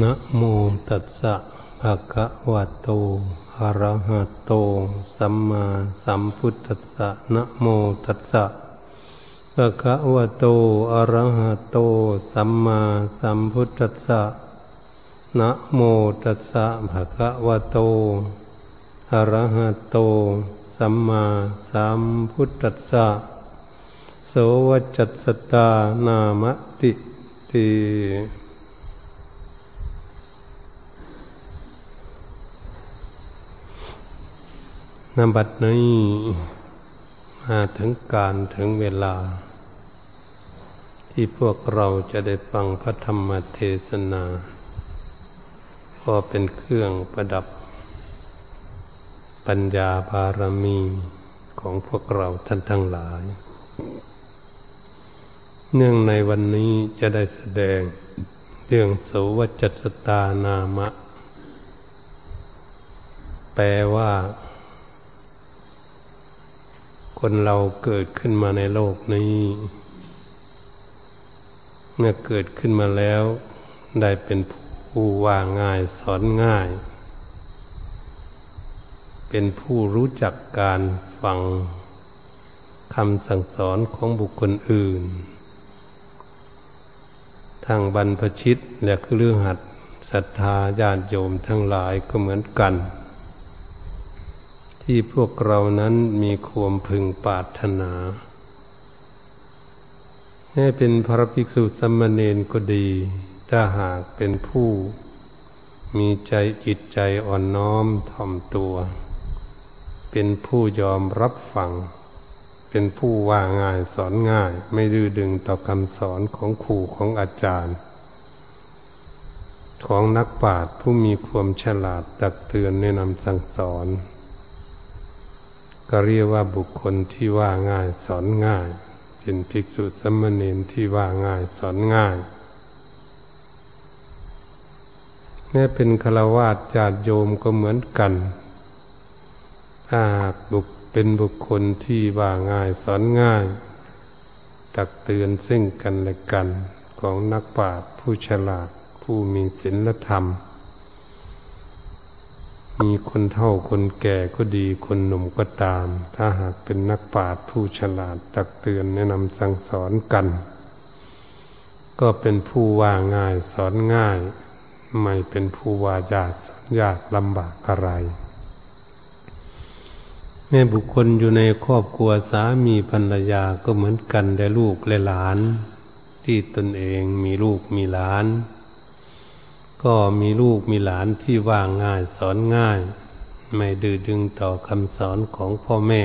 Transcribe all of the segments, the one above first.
นะโมตัสสะภะคะวะโต อะระหะโต สัมมาสัมพุทธัสสะนะโมตัสสะภะคะวะโต อะระหะโต สัมมาสัมพุทธัสสะนะโมตัสสะภะคะวะโต อะระหะโต สัมมาสัมพุทธัสสะโสวจัสสตานามติติ นบัดนี้มาถึงการถึงเวลา ที่พวกเราจะได้ฟังพระธรรมเทศนาพอเป็นเครื่องประดับ ปัญญาบารมีของพวกเราท่านทั้งหลาย เนื่องในวันนี้จะได้แสดงเรื่องโสวจัสตานามะ แปลว่า คนเราเกิดขึ้นมาในโลกนี้ เมื่อเกิดขึ้นมาแล้ว ได้เป็นผู้ว่าง่ายสอนง่าย เป็นผู้รู้จักการฟังคำสั่งสอนของบุคคลอื่น ทางบรรพชิตและคือเรื่องหัดศรัทธาญาติโยมทั้งหลายก็เหมือนกัน ที่พวกเรานั้นมีความพึงปรารถนาให้เป็นพระภิกษุสัมมาเนนก็ดี ถ้าหากเป็นผู้ มีใจจิตใจอ่อนน้อมถ่อมตัว เป็นผู้ยอมรับฟัง เป็นผู้ว่าง่ายสอนง่าย ไม่ดื้อดึงต่อคำสอนของครูของอาจารย์ ของนักปราชญ์ผู้มีความฉลาดตักเตือนแนะนำสั่งสอน ก็เรียกว่าบุคคลที่ว่าง่ายสอนง่าย เป็นภิกษุสมณีที่ว่าง่ายสอนง่ายแม้เป็นฆราวาสญาติโยมก็เหมือนกันถ้าบุคเป็นบุคคลที่ว่าง่ายสอนง่าย ตักเตือนซึ่งกันและกันของนักปราชญ์ผู้ฉลาดผู้มีศีลธรรม มีคนเฒ่าคนแก่ก็ดีคนหนุ่มก็ตาม ถ้าหากเป็นนักปราชญ์ผู้ฉลาดตักเตือนแนะนำสั่งสอนกัน ก็เป็นผู้ว่าง่ายสอนง่าย ไม่เป็นผู้ว่ายากสอนยากลำบากอะไรแม่บุคคลอยู่ในครอบครัวสามีภรรยาก็เหมือนกันได้ลูกและหลาน ที่ตนเองมีลูกมีหลาน ก็มีลูกมีหลานที่ว่างง่ายสอนง่าย ไม่ดื้อดึงต่อคำสอนของพ่อแม่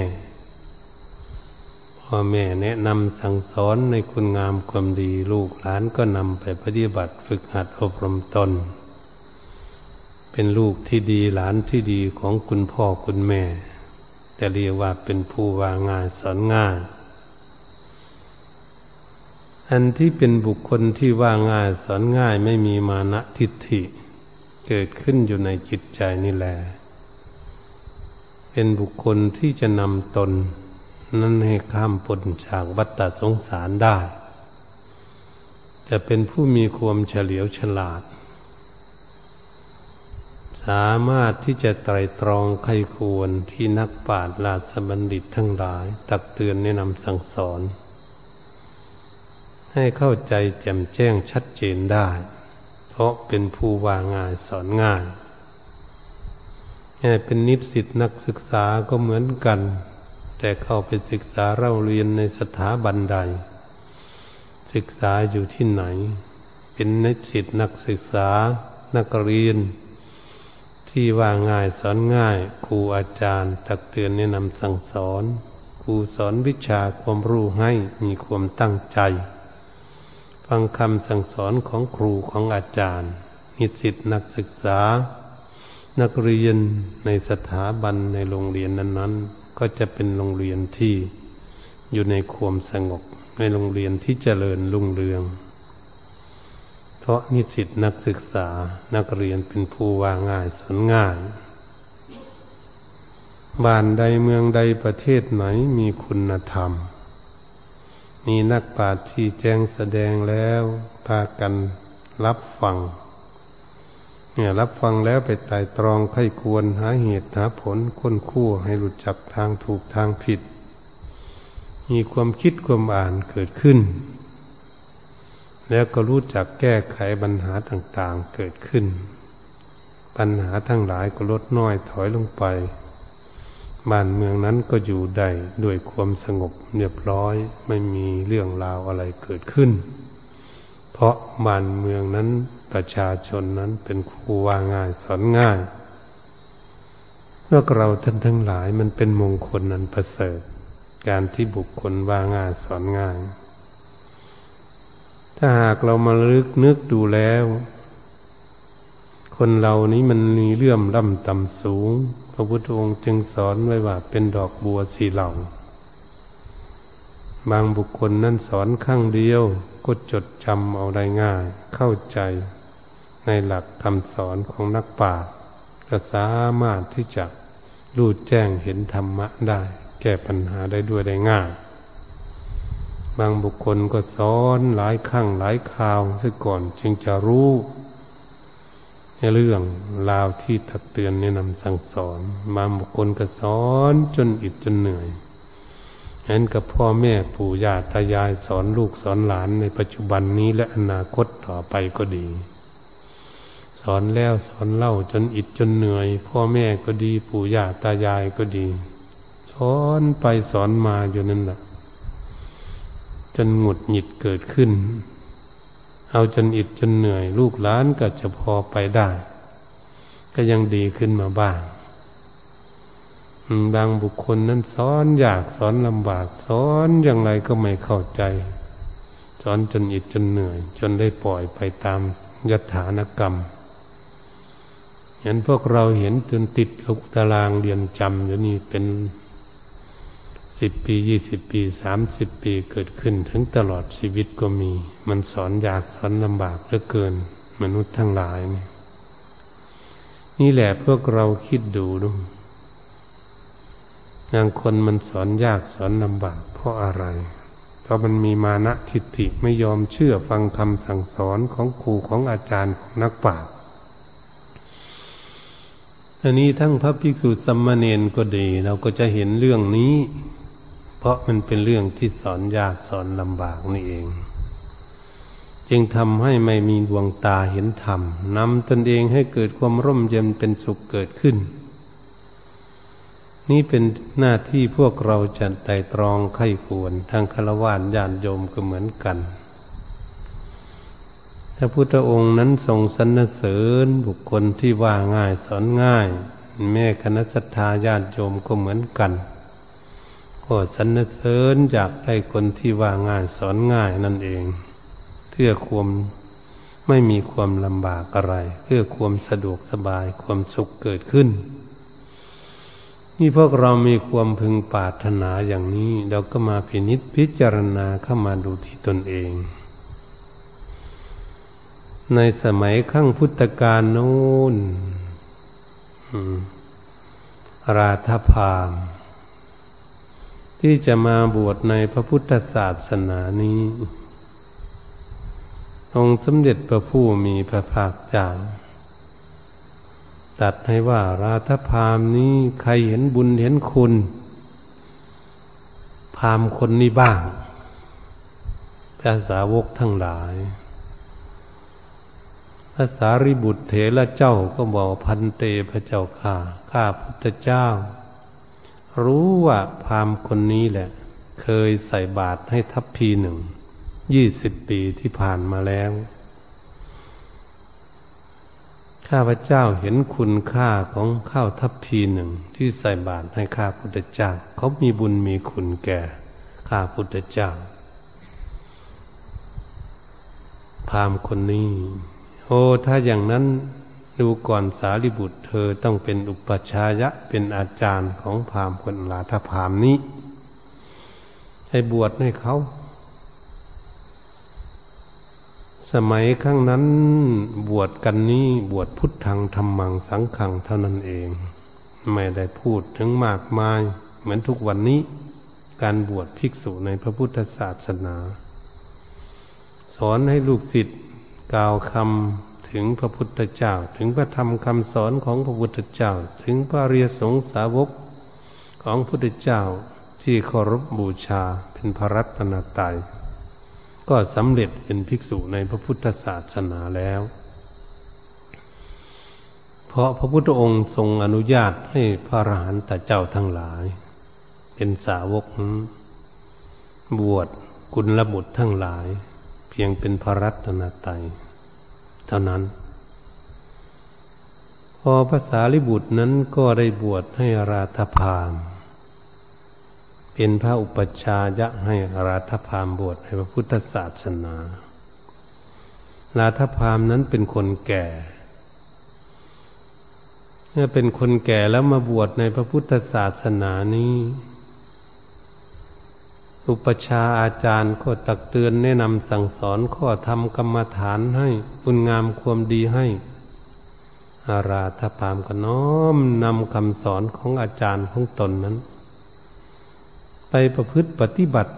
พ่อแม่แนะนำสั่งสอนในคุณงามความดีลูกหลานก็นำไปปฏิบัติฝึกหัดอบรมตน เป็นลูกที่ดีหลานที่ดีของคุณพ่อคุณแม่ แต่เรียกว่าเป็นผู้ว่าง่ายสอนง่าย อันที่เป็นบุคคลที่ว่าง่ายสอนง่ายไม่มีมานะทิฏฐิ เกิดขึ้นอยู่ในจิตใจนี่แหละ เป็นบุคคลที่จะนำตน นั้นให้ข้ามพ้นจากวัฏฏสงสารได้ จะเป็นผู้มีความเฉลียวฉลาด สามารถที่จะไตรตรองใครควรที่นักปราชญ์ราชบัณฑิตทั้งหลาย ตักเตือนแนะนำสั่งสอน ให้เข้าใจแจ่มแจ้งชัดเจนได้ เพราะเป็นผู้วาง่ายสอนง่ายให้เป็นนิสิตนักศึกษาก็เหมือนกัน แต่เข้าไปศึกษาเล่าเรียนในสถาบันใด ศึกษาอยู่ที่ไหน เป็นนิสิตนักศึกษานักเรียน ที่ว่าง่ายสอนง่ายครูอาจารย์ ตักเตือนแนะนำสั่งสอนครูสอนวิชาความรู้ให้มีความตั้งใจ ฟังคำสั่งสอนของครูของอาจารย์นิสิตนักศึกษา นักเรียนในสถาบันในโรงเรียนนั้น ๆ ก็จะเป็นโรงเรียนที่อยู่ในความสงบในโรงเรียนที่เจริญรุ่งเรือง เพราะนิสิตนักศึกษานักเรียนเป็นผู้ว่าง่ายสอนง่าย บ้านใดเมืองใดประเทศไหนมีคุณธรรม มีนักปราชญ์ที่แจ้งแสดงแล้วพากันรับฟังเนี่ยรับฟังแล้วไปไต่ตรองไข้ควรหาเหตุหาผลค้นคู่ให้หลุดจับทางถูกทางผิด มีความคิดความอ่านเกิดขึ้น แล้วก็รู้จักแก้ไขปัญหาต่างๆเกิดขึ้น ปัญหาทั้งหลายก็ลดน้อยถอยลงไป บ้านเมืองนั้นก็อยู่ได้ด้วยความสงบเรียบร้อยไม่มีเรื่องราวอะไรเกิดขึ้น เพราะบ้านเมืองนั้นประชาชนนั้นเป็นครูวาง่ายสอนง่ายพวกเราท่านทั้งหลายมันเป็นมงคลนันประเสริฐ การที่บุคคลวาง่ายสอนง่าย ถ้าหากเรามาลึกนึกดูแล้ว คนเรานี้มันมีเลื่อมล่ำต่ำสูง ระพุทธองค์จึงสอนไว้ว่าเป็นดอกบัวสีเหล่า บางบุคคลนั้นสอนข้างเดียวก็จดจำเอาได้ง่าย เข้าใจในหลักคำสอนของนักป่าก็สามารถที่จะรู้แจ้งเห็นธรรมะได้ แก้ปัญหาได้ด้วยได้ง่าย บางบุคคลก็สอนหลายครั้งหลายคราวซะก่อนจึงจะรู้ เรื่องราวที่ถักเตือนแนะนำสั่งสอนบาบุคคลก็สอนจนอิดจนเหนื่อยเห็นกับพ่อแม่ปู่ย่าตายายสอนลูกสอนหลานในปัจจุบันนี้และอนาคตต่อไปก็ดี สอนแล้วสอนเล่าจนอิดจนเหนื่อย พ่อแม่ก็ดี ปู่ย่าตายายก็ดี สอนไปสอนมาอยู่นั่นแหละจนหงุดหงิดเกิดขึ้น เอาจนอิดจนเหนื่อย ลูกหลานก็จะพอไปได้ ก็ยังดีขึ้นมาบ้างบางบุคคลนั้นสอนอยากสอนลำบากสอนอย่างไรก็ไม่เข้าใจ สอนจนอิดจนเหนื่อย จนได้ปล่อยไปตามยถานกรรมเห็นพวกเราเห็นจนติดลุกตารางเรียนจำอยู่นี่เป็น สิบปียี่สิบปีสามสิบปีเกิดขึ้นถึงตลอดชีวิตก็มี มันสอนยากสอนลำบากเหลือเกิน มนุษย์ทั้งหลายนี่นี่แหละพวกเราคิดดูดูบางคนมันสอนยากสอนลำบากเพราะอะไร เพราะมันมีมานะทิฏฐิไม่ยอมเชื่อฟังคำสั่งสอนของครูของอาจารย์ของนักปราชญ์อันนี้ทั้งพระภิกษุสัมมาเนนก็ดี เราก็จะเห็นเรื่องนี้ เพราะมันเป็นเรื่องที่สอนยากสอนลำบากนี่เอง จึงทำให้ไม่มีดวงตาเห็นธรรมนำตนเองให้เกิดความร่มเย็นเป็นสุขเกิดขึ้น นี่เป็นหน้าที่พวกเราจะไต่ตรองไข้ควรทางคารวะญาณโยมก็เหมือนกันพระพุทธองค์นั้นทรงสรรเสริญบุคคลที่ว่าง่ายสอนง่าย แม่คณะสัตยาญาติโยมก็เหมือนกัน ก็สรรเสริญจากได้คนที่ว่าง่ายสอนง่ายนั่นเองเพื่อความไม่มีความลำบากอะไร เพื่อความสะดวกสบายความสุขเกิดขึ้น นี่พวกเรามีความพึงปรารถนาอย่างนี้ เราก็มาพินิจพิจารณาเข้ามาดูที่ตนเอง ในสมัยขั้งพุทธกาลนู้นราธพาม ที่จะมาบวชในพระพุทธศาสนานี้องค์สมเด็จพระผู้มีพระภาคเจ้าตัดให้ว่าราธพามนี้ใครเห็นบุญเห็นคุณ พามคนนี้บ้างพระสาวกทั้งหลายพระสารีบุตรเถระเจ้าก็บอกพันเตพระเจ้าข้าข้าพุทธเจ้า รู้ว่าพามคนนี้แหละ เคยใส่บาตรให้ทัพพีหนึ่งยี่สิบปีที่ผ่านมาแล้ว ข้าพเจ้าเห็นคุณค่าของข้าวทัพพีหนึ่งที่ใส่บาตรให้ข้าพุทธเจ้า เขามีบุญมีคุณแก่ข้าพุทธเจ้าพามคนนี้ โอ้ถ้าอย่างนั้น ดูก่อนสารีบุตรเธอต้องเป็นอุปชายะเป็นอาจารย์ของพามคนลาถพามนี้ ให้บวชให้เขา สมัยข้างนั้นบวชกันนี้บวชพุทธังธรรมังสังขังเท่านั้นเอง ไม่ได้พูดถึงมากมาย เหมือนทุกวันนี้ การบวชภิกษุในพระพุทธศาสนา สอนให้ลูกศิษย์กล่าวคำ ถึงพระพุทธเจ้า ถึงพระธรรมคำสอนของพระพุทธเจ้า ถึงพระเรียสงสาวกของพระพุทธเจ้าที่เคารพบูชาเป็นพระรัตนตรัยก็สำเร็จเป็นภิกษุในพระพุทธศาสนาแล้ว เพราะพระพุทธองค์ทรงอนุญาตให้พระอรหันตเจ้าทั้งหลาย เป็นสาวก บวชกุลบุตรทั้งหลาย เพียงเป็นพระรัตนตรัย เท่านั้น พอภาษาลิบุตรนั้นก็ได้บวชให้ราธพามเป็นพระอุปชายะให้ราธพามบวชในพระพุทธศาสนาราธพามนั้นเป็นคนแก่เมื่อเป็นคนแก่แล้วมาบวชในพระพุทธศาสนานี้ อุปชาอาจารย์ก็ตักเตือนแนะนำสั่งสอนข้อธรรมกรรมฐานให้คุณงามความดีให้ อาราธพามก็น้อมนำคำสอนของอาจารย์ของตนนั้น ไปประพฤติปฏิบัติ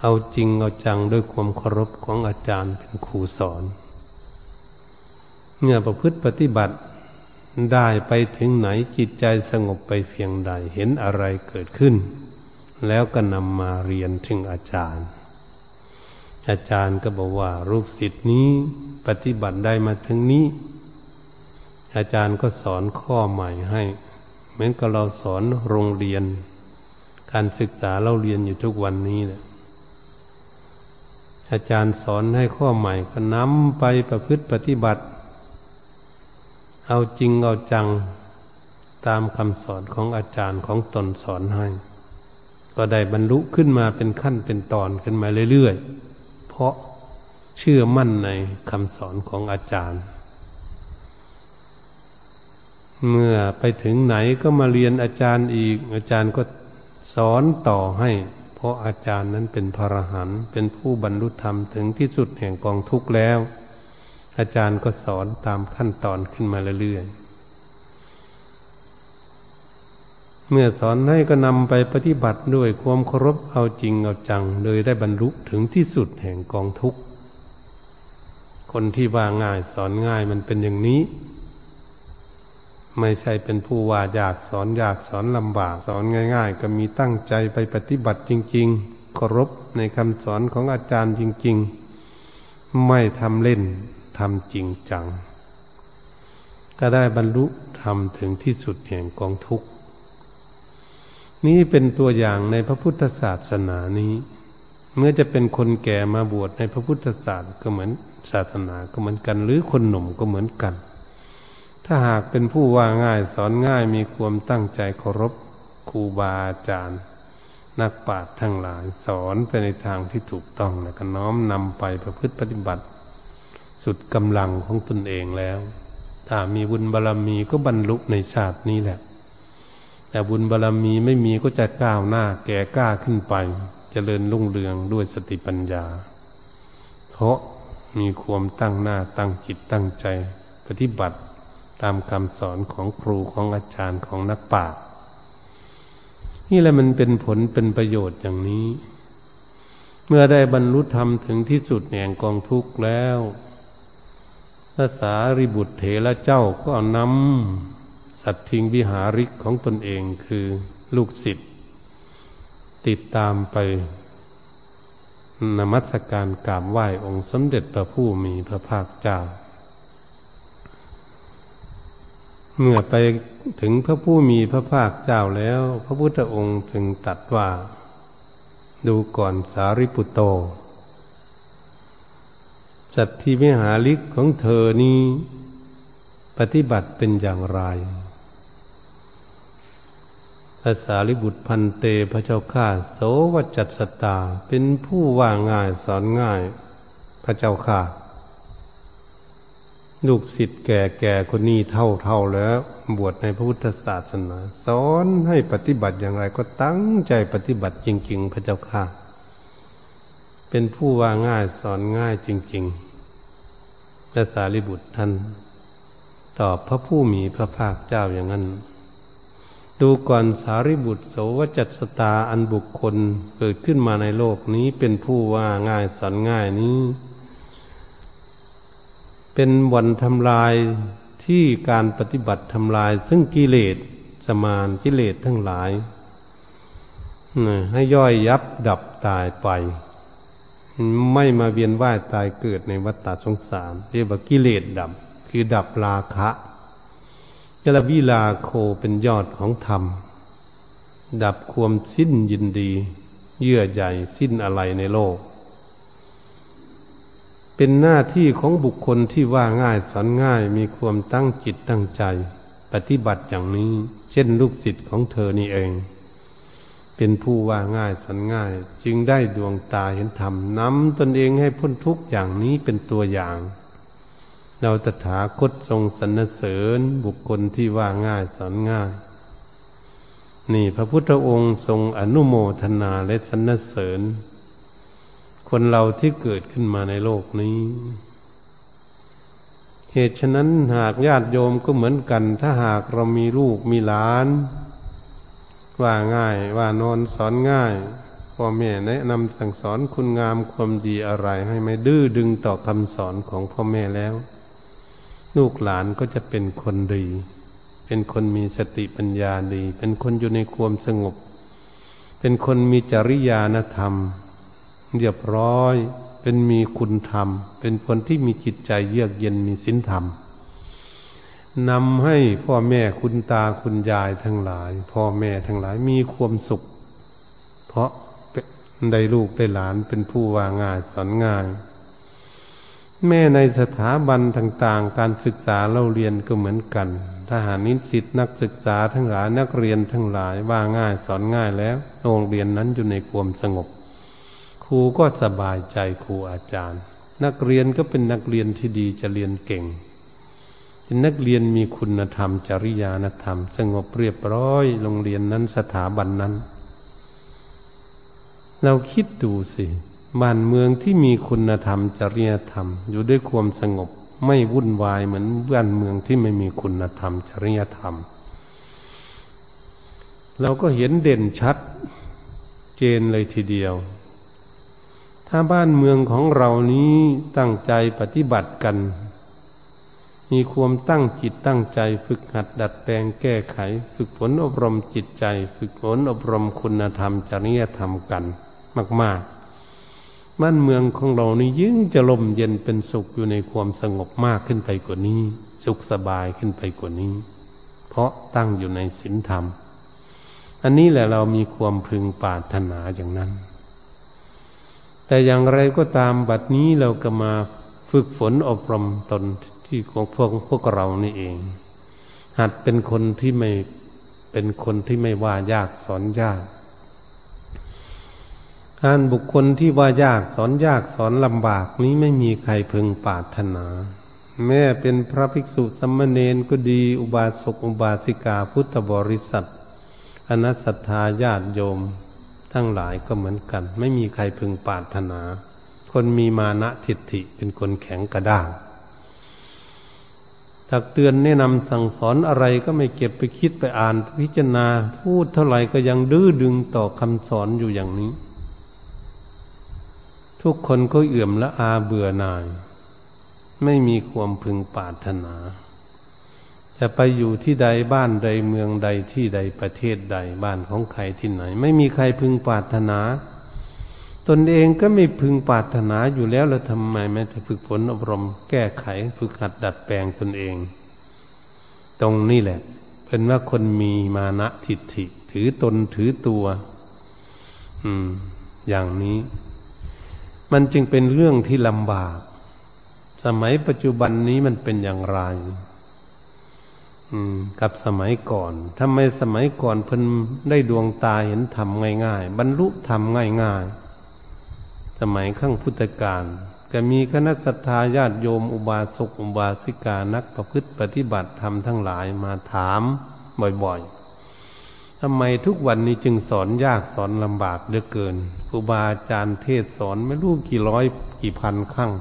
เอาจริงเอาจังด้วยความเคารพของอาจารย์เป็นครูสอนเมื่อประพฤติปฏิบัติได้ไปถึงไหนจิตใจสงบไปเพียงใดเห็นอะไรเกิดขึ้น แล้วก็นำมาเรียนถึงอาจารย์ อาจารย์ก็บอกว่ารูปศิษย์นี้ปฏิบัติได้มาถึงนี้ อาจารย์ก็สอนข้อใหม่ให้ เหมือนกับเราสอนโรงเรียน การศึกษาเราเรียนอยู่ทุกวันนี้นะอาจารย์สอนให้ข้อใหม่ก็นำไปประพฤติปฏิบัติ เอาจริงเอาจังตามคำสอนของอาจารย์ของตนสอนให้ ก็ได้บรรลุขึ้นมาเป็นขั้นเป็นตอนขึ้นมาเรื่อยๆ เพราะเชื่อมั่นในคำสอนของอาจารย์ เมื่อไปถึงไหนก็มาเรียนอาจารย์อีก อาจารย์ก็สอนต่อให้ เพราะอาจารย์นั้นเป็นพระรหันต์เป็นผู้บรรลุธรรมถึงที่สุดแห่งกองทุกข์แล้ว อาจารย์ก็สอนตามขั้นตอนขึ้นมาเรื่อยๆ เมื่อสอนให้ก็นำไปปฏิบัติด้วยความเคารพเอาจริงเอาจังโดยได้บรรลุถึงที่สุดแห่งกองทุกข์ คนที่ว่าง่ายสอนง่ายมันเป็นอย่างนี้ ไม่ใช่เป็นผู้ว่าอยากสอนอยากสอนลำบากสอนง่าย ๆ ก็มีตั้งใจไปปฏิบัติจริง ๆ เคารพในคำสอนของอาจารย์จริง ๆ ไม่ทำเล่นทำจริงจัง ก็ได้บรรลุทำถึงที่สุดแห่งกองทุกข์ นี้เป็นตัวอย่างในพระพุทธศาสนานี้ เมื่อจะเป็นคนแก่มาบวชในพระพุทธศาสนาก็เหมือนศาสนาก็เหมือนกัน หรือคนหนุ่มก็เหมือนกัน ถ้าหากเป็นผู้ว่าง่ายสอนง่ายมีความตั้งใจเคารพครูบาอาจารย์ นักปราชญ์ทั้งหลายสอนไปในทางที่ถูกต้องแล้วก็น้อมนำไปประพฤติปฏิบัติ สุดกำลังของตนเองแล้ว ถ้ามีบุญบารรมีก็บรรลุในชาตินี้แหละ แต่บุญบารรมีไม่มีก็จะก้าวหน้าแก่กล้าขึ้นไปจเจริญรุ่งเรืองด้วยสติปัญญา เพราะมีความตั้งหน้าตั้งจิตตั้งใจ ปฏิบัติตามคำสอนของครูของอาจารย์ของนักปราชญ์นี่แหละมันเป็นผลเป็นประโยชน์อย่างนี้ เมื่อได้บรรลุธรรมถึงที่สุดแห่งกองทุกข์แล้วภาษาริบุตรเถระเจ้าก็นำ สัตทิงวิหาริกของตนเองคือลูกศิษย์ติดตามไปนมัสการกราบไหว้องค์สมเด็จพระผู้มีพระภาคเจ้า เมื่อไปถึงพระผู้มีพระภาคเจ้าแล้ว พระพุทธองค์จึงตัดว่า ดูก่อนสาริปุตโต สัตที่วิหาริกของเธอนี้ ปฏิบัติเป็นอย่างไร ภาษาลิบุตรพันเตพระเจ้าข้าโสวจัตสตา เป็นผู้ว่าง่ายสอนง่าย พระเจ้าข้าลูกศิษย์แก่ๆคนนี้เท่าเท่าแล้ว บวชในพระพุทธศาสนา สอนให้ปฏิบัติอย่างไรก็ตั้งใจปฏิบัติจริง ๆ พระเจ้าค่ะเป็นผู้ว่าง่ายสอนง่ายจริง ๆ พระสารีบุตรท่านตอบพระผู้มีพระภาคเจ้าอย่างนั้น ดูก่อนสารีบุตรโสวจัตสตาอันบุคคลเกิดขึ้นมาในโลกนี้เป็นผู้ว่าง่ายสอนง่ายนี้ เป็นวันทำลายที่การปฏิบัติทำลาย ซึ่งกิเลสสมานกิเลสทั้งหลายให้ย่อยยับดับตายไป ไม่มาเวียนว่ายตายเกิดในวัฏฏสงสารเรียกว่ากิเลสดับ คือดับราคะ ยลวิลาโคเป็นยอดของธรรม ดับความสิ้นยินดี เยื่อใหญ่สิ้นอะไรในโลก เป็นหน้าที่ของบุคคลที่ว่าง่ายสอนง่ายมีความตั้งจิตตั้งใจ ปฏิบัติอย่างนี้ เช่นลูกศิษย์ของเธอนี่เอง เป็นผู้ว่าง่ายสอนง่าย จึงได้ดวงตาเห็นธรรมนำตนเองให้พ้นทุกข์อย่างนี้เป็นตัวอย่าง เราตถาคตทรงสรรเสริญบุคคลที่ว่าง่ายสอนง่าย นี่พระพุทธองค์ทรงอนุโมทนาและสรรเสริญ คนเราที่เกิดขึ้นมาในโลกนี้ เหตุฉะนั้นหากญาติโยมก็เหมือนกัน ถ้าหากเรามีลูกมีหลาน ว่าง่ายว่านอนสอนง่ายพ่อแม่แนะนำสั่งสอนคุณงามความดีอะไรให้ไม่ดื้อดึงต่อคำสอนของพ่อแม่แล้ว ลูกหลานก็จะเป็นคนดี เป็นคนมีสติปัญญาดี เป็นคนอยู่ในความสงบ เป็นคนมีจริยานธรรม เรียบร้อย เป็นมีคุณธรรม เป็นคนที่มีจิตใจเยือกเย็นมีศีลธรรมนำให้พ่อแม่คุณตาคุณยายทั้งหลาย พ่อแม่ทั้งหลายมีความสุข เพราะได้ลูกได้หลานเป็นผู้วาง่ายสอนงาย แม่ในสถาบันต่างๆ การศึกษาเราเรียนก็เหมือนกันทหารนิสิตนักศึกษาทั้งหลายนักเรียนทั้งหลายว่าง่ายสอนง่ายแล้วโรงเรียนนั้นอยู่ในความสงบ ครูก็สบายใจครูอาจารย์ นักเรียนก็เป็นนักเรียนที่ดีจะเรียนเก่งเป็นนักเรียนมีคุณธรรม จริยานธรรม สงบเรียบร้อย โรงเรียนนั้นสถาบันนั้น เราคิดดูสิ บ้านเมืองที่มีคุณธรรมจริยธรรม อยู่ด้วยความสงบไม่วุ่นวายเหมือนบ้านเมืองที่ไม่มีคุณธรรมจริยธรรม เราก็เห็นเด่นชัดเจนเลยทีเดียว ถ้าบ้านเมืองของเรานี้ตั้งใจปฏิบัติกัน มีความตั้งจิตตั้งใจฝึกหัดดัดแปลงแก้ไข ฝึกฝนอบรมจิตใจ ฝึกฝนอบรมคุณธรรมจริยธรรมกันมาก ๆ บ้านเมืองของเรานี่ยิ่งจะลมเย็นเป็นสุขอยู่ในความสงบมากขึ้นไปกว่านี้ สุขสบายขึ้นไปกว่านี้ เพราะตั้งอยู่ในศีลธรรม อันนี้แหละเรามีความพึงปรารถนาอย่างนั้น แต่อย่างไรก็ตามบัดนี้เราก็มาฝึกฝนอบรมตนที่ของพวกพวกเรานี่เอง หัดเป็นคนที่ไม่เป็นคนที่ไม่ว่ายากสอนยาก การบุคคลที่ว่ายากสอนยากสอนลำบากนี้ไม่มีใครพึงปรารถนา แม้เป็นพระภิกษุสัมมเนนก็ดีอุบาสกอุบาสิกาพุทธบริษัทอนัตถาญาติโยม ทั้งหลายก็เหมือนกัน ไม่มีใครพึงปรารถนา คนมีมานะทิฏฐิเป็นคนแข็งกระด้างถักเตือนแนะนำสั่งสอนอะไรก็ไม่เก็บไปคิดไปอ่านพิจารณาพูดเท่าไหร่ก็ยังดื้อดึงต่อคำสอนอยู่อย่างนี้ ทุกคนก็เอื่อมละอาเบื่อหน่าย ไม่มีความพึงปรารถนา จะไปอยู่ที่ใดบ้านใดเมืองใดที่ใดประเทศใดบ้านของใครที่ไหน ไม่มีใครพึงปรารถนา ตนเองก็ไม่พึงปรารถนาอยู่แล้วแล้วทำไมไม่จะฝึกฝนอบรมแก้ไขฝึกหัดดัดแปลงตนเอง ตรงนี้แหละ เป็นว่าคนมีมานะทิฏฐิ ถือตนถือตัว อืม อย่างนี้ มันจึงเป็นเรื่องที่ลำบาก สมัยปัจจุบันนี้มันเป็นอย่างไรกับสมัยก่อนทำไมสมัยก่อนเพิ่นได้ดวงตาเห็นธรรมง่ายๆ บรรลุธรรมง่ายๆ สมัยขั้งพุทธกาลก็มีคณะสัตยาญาติโยมอุบาสกอุบาสิกานักประพฤติปฏิบัติธรรมทั้งหลายมาถามบ่อยๆ ทำไมทุกวันนี้จึงสอนยากสอนลำบากเหลือเกินครูบาอาจารย์เทศสอนไม่รู้กี่ร้อยกี่พันครั้ง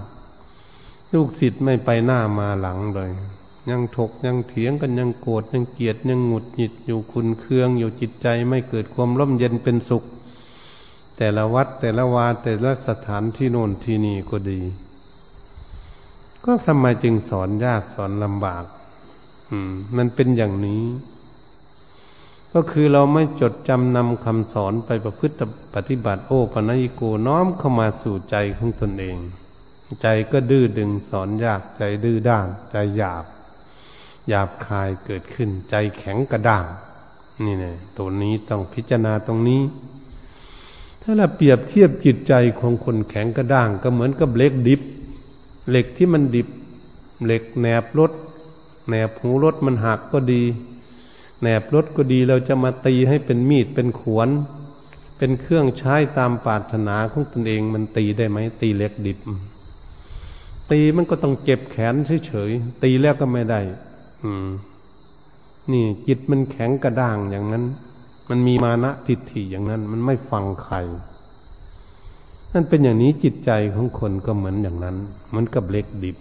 ลูกศิษย์ไม่ไปหน้ามาหลังเลย ยังถกยังเถียงกันยังโกรธยังเกลียดยังหงุดหงิดอยู่คุณเคืองอยู่จิตใจไม่เกิดความร่มเย็นเป็นสุข แต่ละวัดแต่ละวาแต่ละสถานที่โน่นที่นี่ก็ดี ก็ทำไมจึงสอนยากสอนลำบาก อืม มันเป็นอย่างนี้ ก็คือเราไม่จดจำนำคำสอนไปประพฤติปฏิบัติโอปนัยโกน้อมเข้ามาสู่ใจของตนเอง ใจก็ดื้อดึงสอนยากใจดื้อด้านใจหยาบ หยาบคายเกิดขึ้น ใจแข็งกระด้าง นี่เนี่ยตัวนี้ต้องพิจารณาตรงนี้ ถ้าเราเปรียบเทียบจิตใจของคนแข็งกระด้าง ก็เหมือนกับเหล็กดิบ เหล็กที่มันดิบ เหล็กแหนบรถแหนบหูรถมันหักก็ดี แหนบรถก็ดีเราจะมาตีให้เป็นมีดเป็นขวน เป็นเครื่องใช้ตามปาถนาของตนเองมันตีได้ไหมตีเล็กดิบ ตีมันก็ต้องเจ็บแขนเฉยๆตีแล้วก็ไม่ได้ อืม นี่จิตมันแข็งกระด้างอย่างนั้น มันมีมานะทิฏฐิอย่างนั้น มันไม่ฟังใครนั่นเป็นอย่างนี้จิตใจของคนก็เหมือนอย่างนั้นมือนกับเล็กดิบ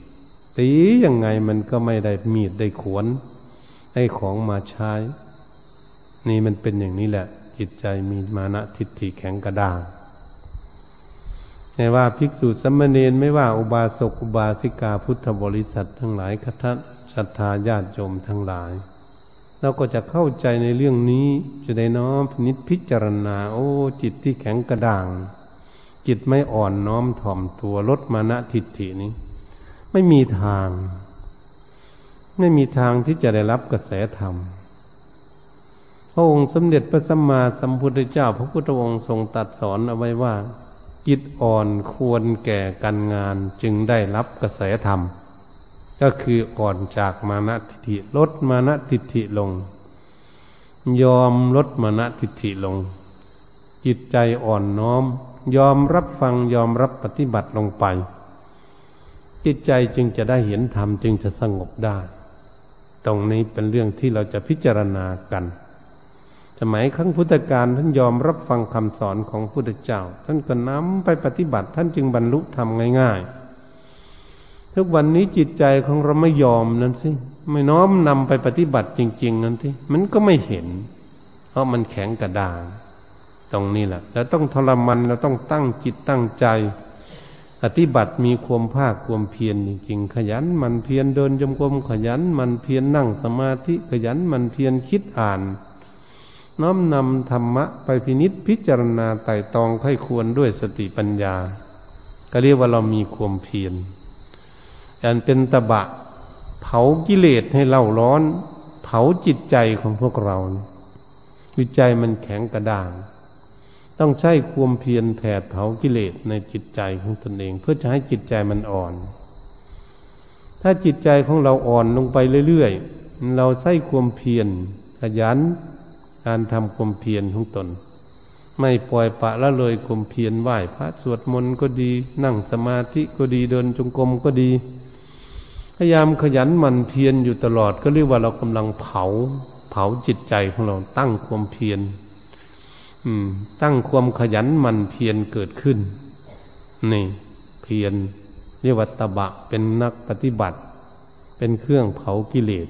ตียังไงมันก็ไม่ได้มีดได้ขวน ได้ของมาใช้ นี่มันเป็นอย่างนี้แหละ จิตใจมีมานะทิฏฐิแข็งกระด้างไม่ว่าภิกษุสมมเนนไม่ว่าอุบาสกอุบาสิกาพุทธบริษัททั้งหลายคทัศรัทธาญาติโยมทั้งหลาย เราก็จะเข้าใจในเรื่องนี้จะได้น้อมนิพิจารณา โอ้จิตที่แข็งกระด้าง จิตไม่อ่อนน้อมถ่อมตัวลดมานะทิฏฐินี้ ไม่มีทาง ไม่มีทางที่จะได้รับกระแสธรรม พระองค์สมเด็จพระสัมมาสัมพุทธเจ้า พระพุทธองค์ทรงตัดสอนเอาไว้ว่าจิตอ่อนควรแก่การงานจึงได้รับกระแสธรรม ก็คืออ่อนจากมานะทิฏฐิลดมานะทิฏฐิลง ยอมลดมานะทิฏฐิลง จิตใจอ่อนน้อม ยอมรับฟังยอมรับปฏิบัติลงไป จิตใจจึงจะได้เห็นธรรมจึงจะสงบได้ ตรงนี้เป็นเรื่องที่เราจะพิจารณากันสมัยครั้งพุทธกาลท่านยอมรับฟังคำสอนของพุทธเจ้า ท่านก็นำไปปฏิบัติ ท่านจึงบรรลุธรรมง่าย ๆ ทุกวันนี้จิตใจของเราไม่ยอมนั่นสิไม่น้อมนำไปปฏิบัติจริง ๆ นั่นที่มันก็ไม่เห็น เพราะมันแข็งกระด้าง ตรงนี้แหละเราต้องทรมันเราต้องตั้งจิตตั้งใจ ปฏิบัติมีความภาคความเพียรจริงๆขยันมันเพียรเดินจมกรมขยันมันเพียรนั่งสมาธิขยันมันเพียรคิดอ่าน น้อมนำธรรมะไปพินิษพิจารณาไต่ตองให้ควรด้วยสติปัญญา ก็เรียกว่าเรามีความเพียรอันเป็นตะบะ เผากิเลสให้เล่าร้อน เผาจิตใจของพวกเราจิตใจมันแข็งกระด้าง ต้องใช้ความเพียรแผดเผากิเลสในจิตใจของตนเอง เพื่อจะให้จิตใจมันอ่อน ถ้าจิตใจของเราอ่อนลงไปเรื่อยๆ เราใช้ความเพียรขยันการทำความเพียรของตน ไม่ปล่อยปะละเลยความเพียรไหว้พระสวดมนต์ก็ดีนั่งสมาธิก็ดีเดินจงกรมก็ดีพยายามขยันหมั่นเพียรอยู่ตลอดก็เรียกว่าเรากำลังเผา เผาจิตใจของเราตั้งความเพียร ตั้งความขยันมันเพียรเกิดขึ้น นี่ เพียรเรียกว่าตบะเป็นนักปฏิบัติ เป็นเครื่องเผากิเลส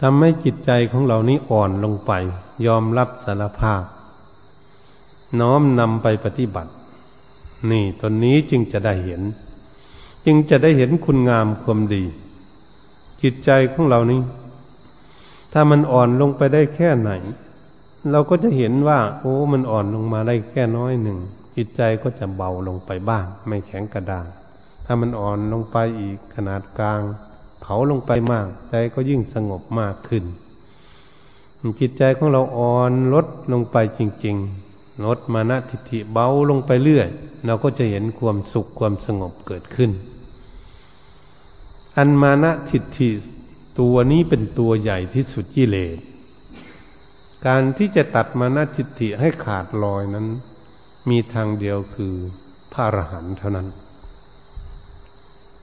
ทำให้จิตใจของเรานี้อ่อนลงไป ยอมรับสารภาพ น้อมนำไปปฏิบัติ นี่ตนนี้จึงจะได้เห็น จึงจะได้เห็นคุณงามความดี จิตใจของเรานี้ ถ้ามันอ่อนลงไปได้แค่ไหน เราก็จะเห็นว่า โอ้ มันอ่อนลงมาได้แค่น้อยหนึ่งจิตใจก็จะเบาลงไปบ้าง ไม่แข็งกระด้าง ถ้ามันอ่อนลงไปอีกขนาดกลาง เผาลงไปมาก ใจก็ยิ่งสงบมากขึ้น จิตใจของเราอ่อนลดลงไปจริง ๆ ลดมานะทิฏฐิเบาลงไปเรื่อย เราก็จะเห็นความสุขความสงบเกิดขึ้น อันมานะทิฏฐิตัวนี้เป็นตัวใหญ่ที่สุดกิเลส การที่จะตัดมานะทิฏฐิให้ขาดลอยนั้น มีทางเดียวคือพระอรหันต์เท่านั้น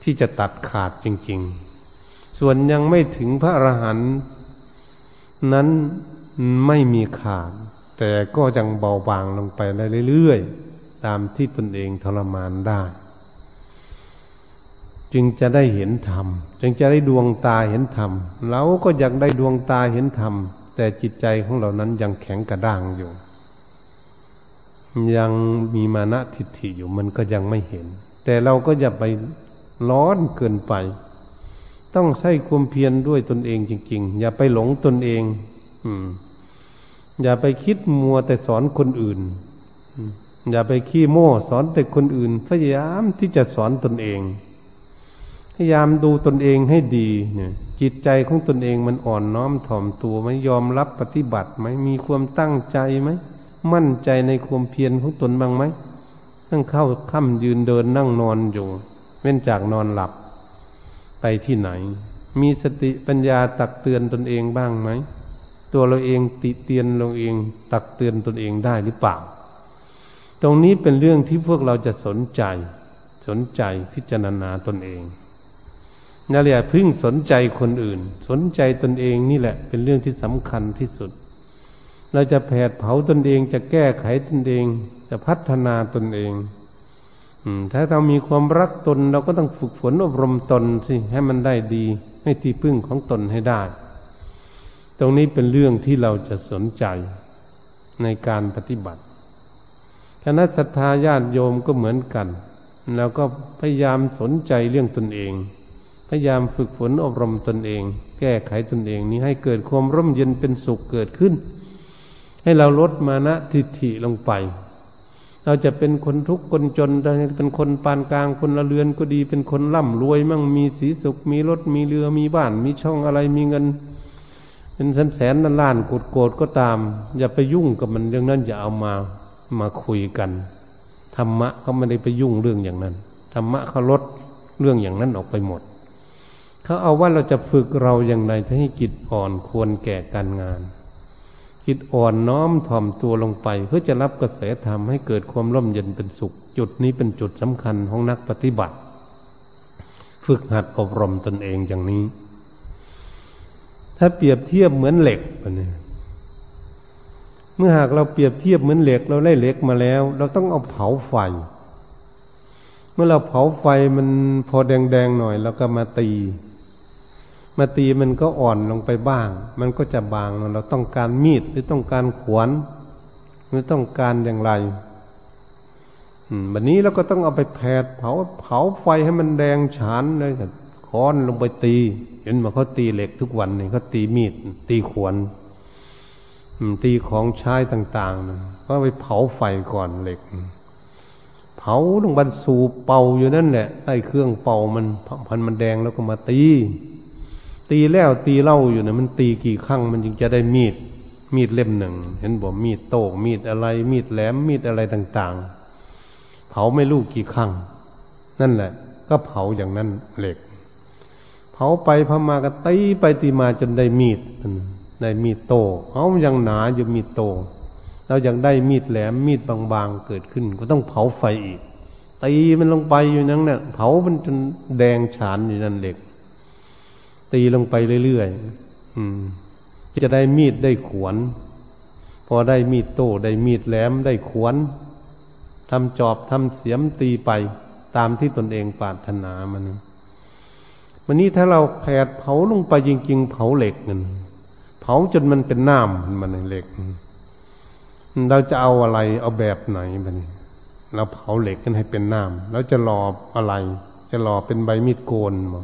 ที่จะตัดขาดจริง ๆ ส่วนยังไม่ถึงพระอรหันต์นั้นไม่มีขาด แต่ก็ยังเบาบางลงไปเรื่อยๆตามที่ตนเองทรมานได้ จึงจะได้เห็นธรรม จึงจะได้ดวงตาเห็นธรรมเราก็อยากได้ดวงตาเห็นธรรม แต่จิตใจของเรานั้นยังแข็งกระด้างอยู่ ยังมีมานะทิฏฐิอยู่มันก็ยังไม่เห็น แต่เราก็อย่าไปร้อนเกินไป ต้องใช้ความเพียรด้วยตนเองจริง ๆ อย่าไปหลงตนเอง อืม อย่าไปคิดมัวแต่สอนคนอื่น อย่าไปขี้โม้สอนแต่คนอื่น พยายามที่จะสอนตนเอง พยายามดูตนเองให้ดีเนี่ยจิตใจของตนเองมันอ่อนน้อมถ่อมตัวไหมยอมรับปฏิบัติไหมมีความตั้งใจไหมมั่นใจในความเพียรของตนบ้างไหมตั้งเข้าค่ำยืนเดินนั่งนอนอยู่ เว้นจากนอนหลับ ไปที่ไหน มีสติปัญญาตักเตือนตนเองบ้างไหมตัวเราเองติเตียนเราเอง ตักเตือนตนเองได้หรือเปล่า ตรงนี้เป็นเรื่องที่พวกเราจะสนใจ สนใจพิจารณาตนเอง นั่นแหละพึ่งสนใจคนอื่น สนใจตนเองนี่แหละ เป็นเรื่องที่สำคัญที่สุด เราจะแผดเผาตนเองจะแก้ไขตนเอง จะพัฒนาตนเองถ้าเรามีความรักตนเราก็ต้องฝึกฝนอบรมตนสิให้มันได้ดี ให้ที่พึ่งของตนให้ได้ ตรงนี้เป็นเรื่องที่เราจะสนใจในการปฏิบัติคณะศรัทธาญาติโยมก็เหมือนกัน แล้วก็พยายามสนใจเรื่องตนเอง พยายามฝึกฝนอบรมตนเอง แก้ไขตนเองนี้ให้เกิดความร่มเย็นเป็นสุขเกิดขึ้น ให้เราลดมานะทิฏฐิลงไป เราจะเป็นคนทุกข์คนจนเป็นคนปานกลางคนละเรือนก็ดีเป็นคนร่ำรวยมั่งมีสีสุข มีรถมีเรือมีบ้าน มีช่องอะไรมีเงิน เป็นแสนแสนล้านล้านโกรธโกรธก็ตาม อย่าไปยุ่งกับมันเรื่องนั้นอย่าเอามามาคุยกันธรรมะเขาไม่ได้ไปยุ่งเรื่องอย่างนั้นธรรมะเขาลดเรื่องอย่างนั้นออกไปหมด เขาเอาว่าเราจะฝึกเราอย่างไรให้จิตอ่อนควรแก่การงานจิตอ่อนน้อมถ่อมตัวลงไป เพื่อจะรับกระแสธรรมให้เกิดความร่มเย็นเป็นสุข จุดนี้เป็นจุดสำคัญของนักปฏิบัติ ฝึกหัดอบรมตนเองอย่างนี้ ถ้าเปรียบเทียบเหมือนเหล็กเนี่ยเมื่อหากเราเปรียบเทียบเหมือนเหล็กเราได้เหล็กมาแล้ว เราต้องเอาเผาไฟ เมื่อเราเผาไฟมันพอแดงๆหน่อยเราก็มาตี มาตีมันก็อ่อนลงไปบ้าง มันก็จะบางเราต้องการมีดหรือต้องการขวานหรือต้องการอย่างไรแบบนี้เราก็ต้องเอาไปแผดเผาเผาไฟให้มันแดงฉานเลยค้อนลงไปตีเห็นมาเขาตีเหล็กทุกวันนี่เขาตีมีด ตีขวานตีของใช้ต่างๆนะก็ไปเผาไฟก่อนเหล็ก เผาลงบรรสูเป่าอยู่นั่นแหละใส่เครื่องเป่ามันพันมันแดงแล้วก็มาตี ตีแล้วตีเล่าอยู่เนี่ยมันตีกี่ครั้งมันจึงจะได้มีด มีดเล่มหนึ่ง เห็นบอกมีดโตกมีดอะไร มีดแหลมมีดอะไรต่าง ๆ เผาไม่รู้กี่ครั้งนั่นแหละ ก็เผาอย่างนั้นเหล็ก เผาไปพมาก็ตีไปตีมาจนได้มีดได้มีดโตเขายังหนาอยู่มีดโตเราอยากได้มีดแหลมมีดบางๆเกิดขึ้น ก็ต้องเผาไฟอีกตีมันลงไปอยู่นั่นเนี่ยเผามันจนแดงฉานอยู่นั่นเหล็ก ตีลงไปเรื่อยๆอืมจะได้มีดได้ขวน พอได้มีดโตได้มีดแหลมได้ขวนทำจอบทำเสียมตีไปตามที่ตนเองปรารถนามันวันนี้ถ้าเราแผดเผาลงไปจริง ๆ เผาเหล็กนั่นเผาจนมันเป็นน้ำมันเหล็ก เราจะเอาอะไรเอาแบบไหนมันเราเผาเหล็กกันให้เป็นน้ำแล้วจะหล่ออะไร จะหล่อเป็นใบมีดโกนมั้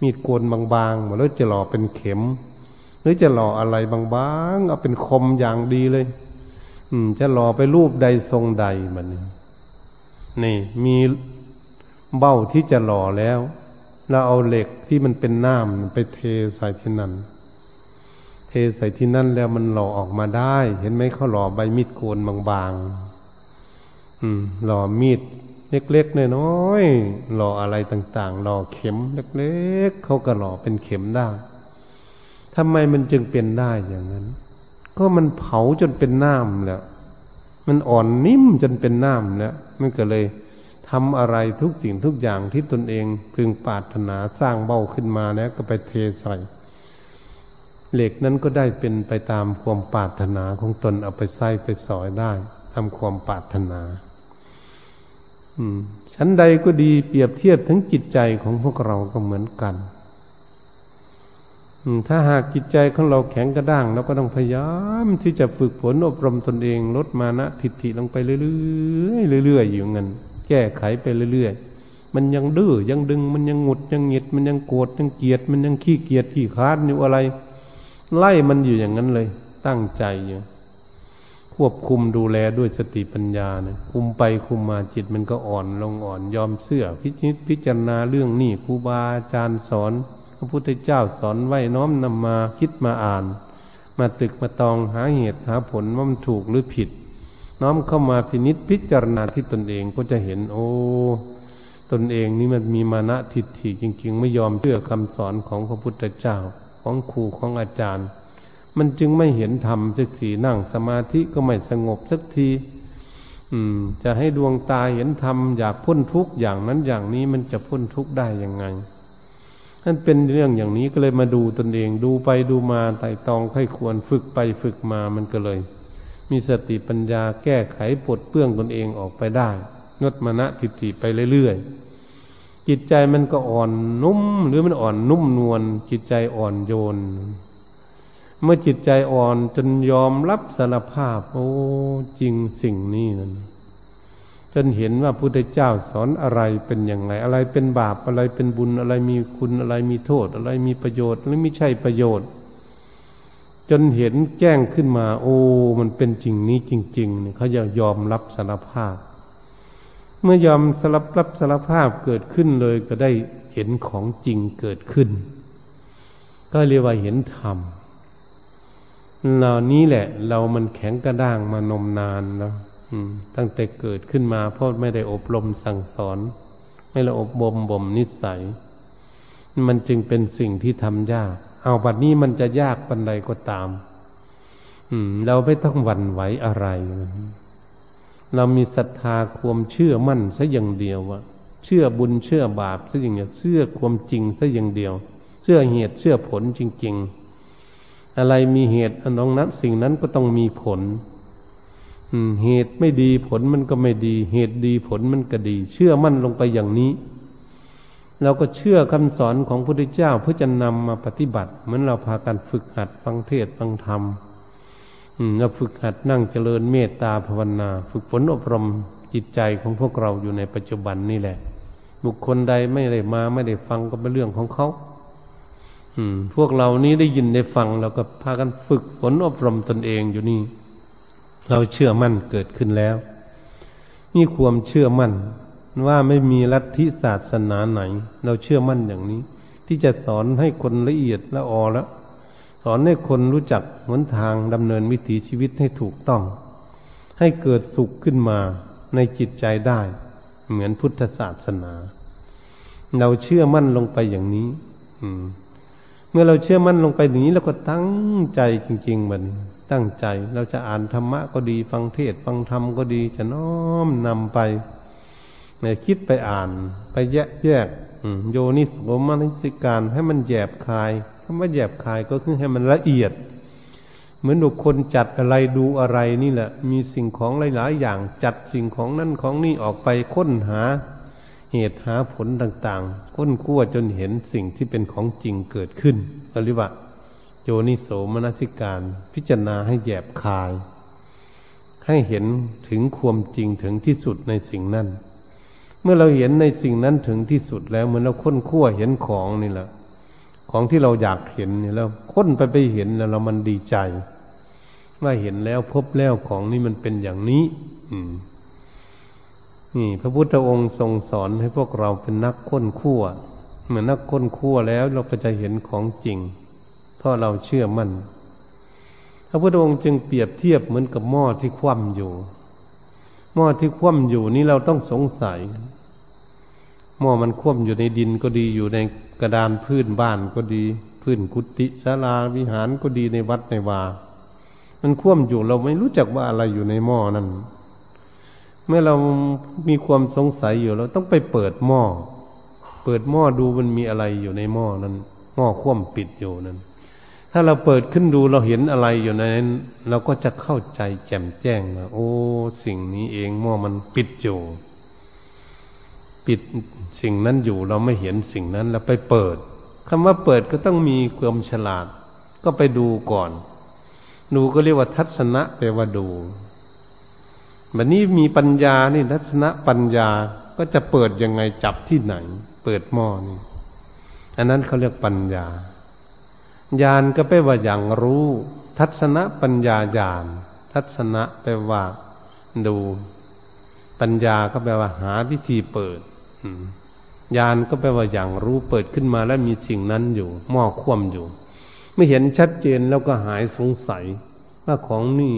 มีดโกนบางๆหรือจะหล่อเป็นเข็ม หรือจะหล่ออะไรบางๆเอาเป็นคมอย่างดีเลย อืม จะหล่อไปรูปใดทรงใดมันนี่มีเบ้าที่จะหล่อแล้วเราเอาเหล็กที่มันเป็นน้ำไปเทใส่ที่นั่น เทใส่ที่นั่นแล้วมันหล่อออกมาได้ เห็นไหมเขาหล่อใบมีดโกนบางๆอืม หล่อมีด เล็กๆน้อยๆหล่ออะไรต่างๆหล่อเข็มเล็กๆเขาก็หล่อเป็นเข็มได้ทำไมมันจึงเป็นได้อย่างนั้น ก็มันเผาจนเป็นน้ำแล้ว มันอ่อนนิ่มจนเป็นน้ำแล้ว มันก็เลยทำอะไรทุกสิ่งทุกอย่างที่ตนเองพึงปรารถนาสร้างเบ้าขึ้นมาแล้วก็ไปเทใส่ เหล็กนั้นก็ได้เป็นไปตามความปรารถนาของตนเอาไปใส่ไปสอยได้ทำความปรารถนา ชั้นใดก็ดีเปรียบเทียบทั้งจิตใจของพวกเราก็เหมือนกันถ้าหากจิตใจของเราแข็งกระด้างเราก็ต้องพยายามที่จะฝึกฝนอบรมตนเอง ลดมานะทิฏฐิลงไปเรื่อยๆเรื่อยๆอยู่เงั้นแก้ไขไปเรื่อยๆมันยังดื้อยังดึงมันยังหงุดยังหงิด มันยังโกรธยังเกลียด มันยังขี้เกียจขี้ค้านอยู่อะไร ไล่มันอยู่อย่างนั้นเลย ตั้งใจอยู่ ควบคุมดูแลด้วยสติปัญญาเนี่ยคุมไปคุมมาจิตมันก็อ่อนลงอ่อนยอมเสื่อพิจิตพิจารณาเรื่องนี้ครูบาอาจารย์สอน พระพุทธเจ้าสอนไว้น้อมนำมาคิดมาอ่าน มาตึกมาตองหาเหตุหาผลว่ามันถูกหรือผิด น้อมเข้ามาพินิษพิจารณาที่ตนเองก็จะเห็นโอ้ตนเองนี่มันมีมานะทิฏฐิจริง ๆ ไม่ยอมเชื่อคำสอนของพระพุทธเจ้าของครูของอาจารย์ มันจึงไม่เห็นธรรมสักทีนั่งสมาธิก็ไม่สงบสักทีจะให้ดวงตาเห็นธรรมอยากพ้นทุกข์อย่างนั้นอย่างนี้มันจะพ้นทุกข์ได้ยังไงนั่นเป็นเรื่องอย่างนี้ก็เลยมาดูตนเองดูไปดูมาไต่ตองให้ควรฝึกไปฝึกมามันก็เลย มีสติปัญญาแก้ไขปลดเปื้องตนเองออกไปได้งดมณะทิฏฐิไปเรื่อยๆจิตใจมันก็อ่อนนุ่ม หรือมันอ่อนนุ่มนวลจิตใจอ่อนโยน เมื่อจิตใจอ่อนจนยอมรับสารภาพ โอ้จริงสิ่งนี้นั่นจนเห็นว่าพุทธเจ้าสอนอะไรเป็นอย่างไร อะไรเป็นบาปอะไรเป็นบุญอะไรมีคุณอะไรมีโทษ อะไรมีประโยชน์หรือไม่ใช่ประโยชน์ จนเห็นแจ้งขึ้นมา โอ้มันเป็นจริงนี้จริงๆเนี่ยเขาจะยอมรับสารภาพ เมื่อยอมสารรับสารภาพเกิดขึ้นเลยก็ได้เห็นของจริงเกิดขึ้น ก็เรียกว่าเห็นธรรม เหล่านี้แหละ เรามันแข็งกระด้างมานมนานแล้วตั้งแต่เกิดขึ้นมาเพราะไม่ได้อบรมสั่งสอน ไม่ได้อบรมบ่มนิสัย มันจึงเป็นสิ่งที่ทำยาก เอาบัดนี้มันจะยากปันใดก็ตาม อืม เราไม่ต้องหวั่นไหวอะไร เรามีศรัทธาความเชื่อมั่นซะอย่างเดียวว่าเชื่อบุญเชื่อบาปซะอย่างเดียวเชื่อความจริงซะอย่างเดียว เชื่อเหตุเชื่อผลจริง ๆ อะไรมีเหตุอันนองนั้น สิ่งนั้นก็ต้องมีผลเหตุไม่ดีผลมันก็ไม่ดี เหตุดีผลมันก็ดี เชื่อมั่นลงไปอย่างนี้ เราก็เชื่อคำสอนของพระพุทธเจ้าเพื่อจะนำมาปฏิบัติ เหมือนเราพากันฝึกหัดฟังเทศฟังธรรมเราฝึกหัดนั่งเจริญเมตตาภาวนา ฝึกฝนอบรมจิตใจของพวกเราอยู่ในปัจจุบันนี่แหละ บุคคลใดไม่ได้มาไม่ได้ฟังก็เป็นเรื่องของเขา พวกเรานี้ได้ยินได้ฟังเราก็พากันฝึกฝนอบรมตนเองอยู่นี่ เราเชื่อมั่นเกิดขึ้นแล้ว นี่ความเชื่อมั่น ว่าไม่มีลัทธิศาสนาไหน เราเชื่อมั่นอย่างนี้ ที่จะสอนให้คนละเอียดละออแล้วสอนให้คนรู้จักหนทางดำเนินวิถีชีวิตให้ถูกต้อง ให้เกิดสุขขึ้นมาในจิตใจได้ เหมือนพุทธศาสนา เราเชื่อมั่นลงไปอย่างนี้ อืม มื่อเราเชื่อมั่นลงไปอย่างนี้เราก็ตั้งใจจริงๆมันตั้งใจ เราจะอ่านธรรมะก็ดี ฟังเทศฟังธรรมก็ดี จะน้อมนำไปในคิดไปอ่าน ไปแยกแยกโยนิสโมนิสิการให้มันแยบคายคำว่าแยบคายก็คือให้มันละเอียด เหมือนบุคคลจัดอะไรดูอะไรนี่แหละ มีสิ่งของหลายๆ อย่างจัดสิ่งของนั่นของนี่ออกไปค้นหา เหตุหาผลต่างๆก้นกั้วจนเห็นสิ่งที่เป็นของจริงเกิดขึ้นเรียกว่าโยนิโสมนสิการ พิจารณาให้แยบคาย ให้เห็นถึงความจริงถึงที่สุดในสิ่งนั้น เมื่อเราเห็นในสิ่งนั้นถึงที่สุดแล้วเหมือนเราค้นขั้วเห็นของนี่แหละของที่เราอยากเห็นนี่แล้วค้นไปไปเห็นแล้วเรามันดีใจ ว่าเห็นแล้วพบแล้วของนี่มันเป็นอย่างนี้ อืม นี่ พระพุทธองค์ทรงสอนให้พวกเราเป็นนักค้นคั่วเหมือนนักค้นคั่วแล้วเราก็จะเห็นของจริง เพราะเราเชื่อมั่น พระพุทธองค์จึงเปรียบเทียบเหมือนกับหม้อที่คว่ำอยู่ หม้อที่คว่ำอยู่นี่เราต้องสงสัย หม้อมันคว่ำอยู่ในดินก็ดีอยู่ในกระดานพื้นบ้านก็ดี พื้นกุฏิศาลาวิหารก็ดีในวัดในวา มันคว่ำอยู่เราไม่รู้จักว่าอะไรอยู่ในหม้อนั้น เมื่อเรามีความสงสัยอยู่เราต้องไปเปิดหม้อ เปิดหม้อดูมันมีอะไรอยู่ในหม้อนั้น หม้อคว่ำปิดอยู่นั้น ถ้าเราเปิดขึ้นดูเราเห็นอะไรอยู่ในนั้น เราก็จะเข้าใจแจ่มแจ้งว่าโอ้ สิ่งนี้เองหม้อมันปิดอยู่ ปิดสิ่งนั้นอยู่เราไม่เห็นสิ่งนั้นเราไปเปิดคำว่าเปิดก็ต้องมีความฉลาด ก็ไปดูก่อน ดูก็เรียกว่าทัศนะแปลว่าดู แบบนี้มีปัญญานี่ทัศนะปัญญาก็จะเปิดยังไงจับที่ไหน เปิดหม้อนี่อันนั้นเขาเรียกปัญญาญาณก็แปลว่าอย่างรู้ ทัศนะปัญญาญาณทัศนะแปลว่า ดู ปัญญาก็แปลว่า หาวิธีเปิดญาณก็แปลว่าอย่างรู้เปิดขึ้นมาแล้วมีสิ่งนั้นอยู่หม้อคว่ำอยู่ ไม่เห็นชัดเจนแล้วก็หายสงสัย ว่าของนี่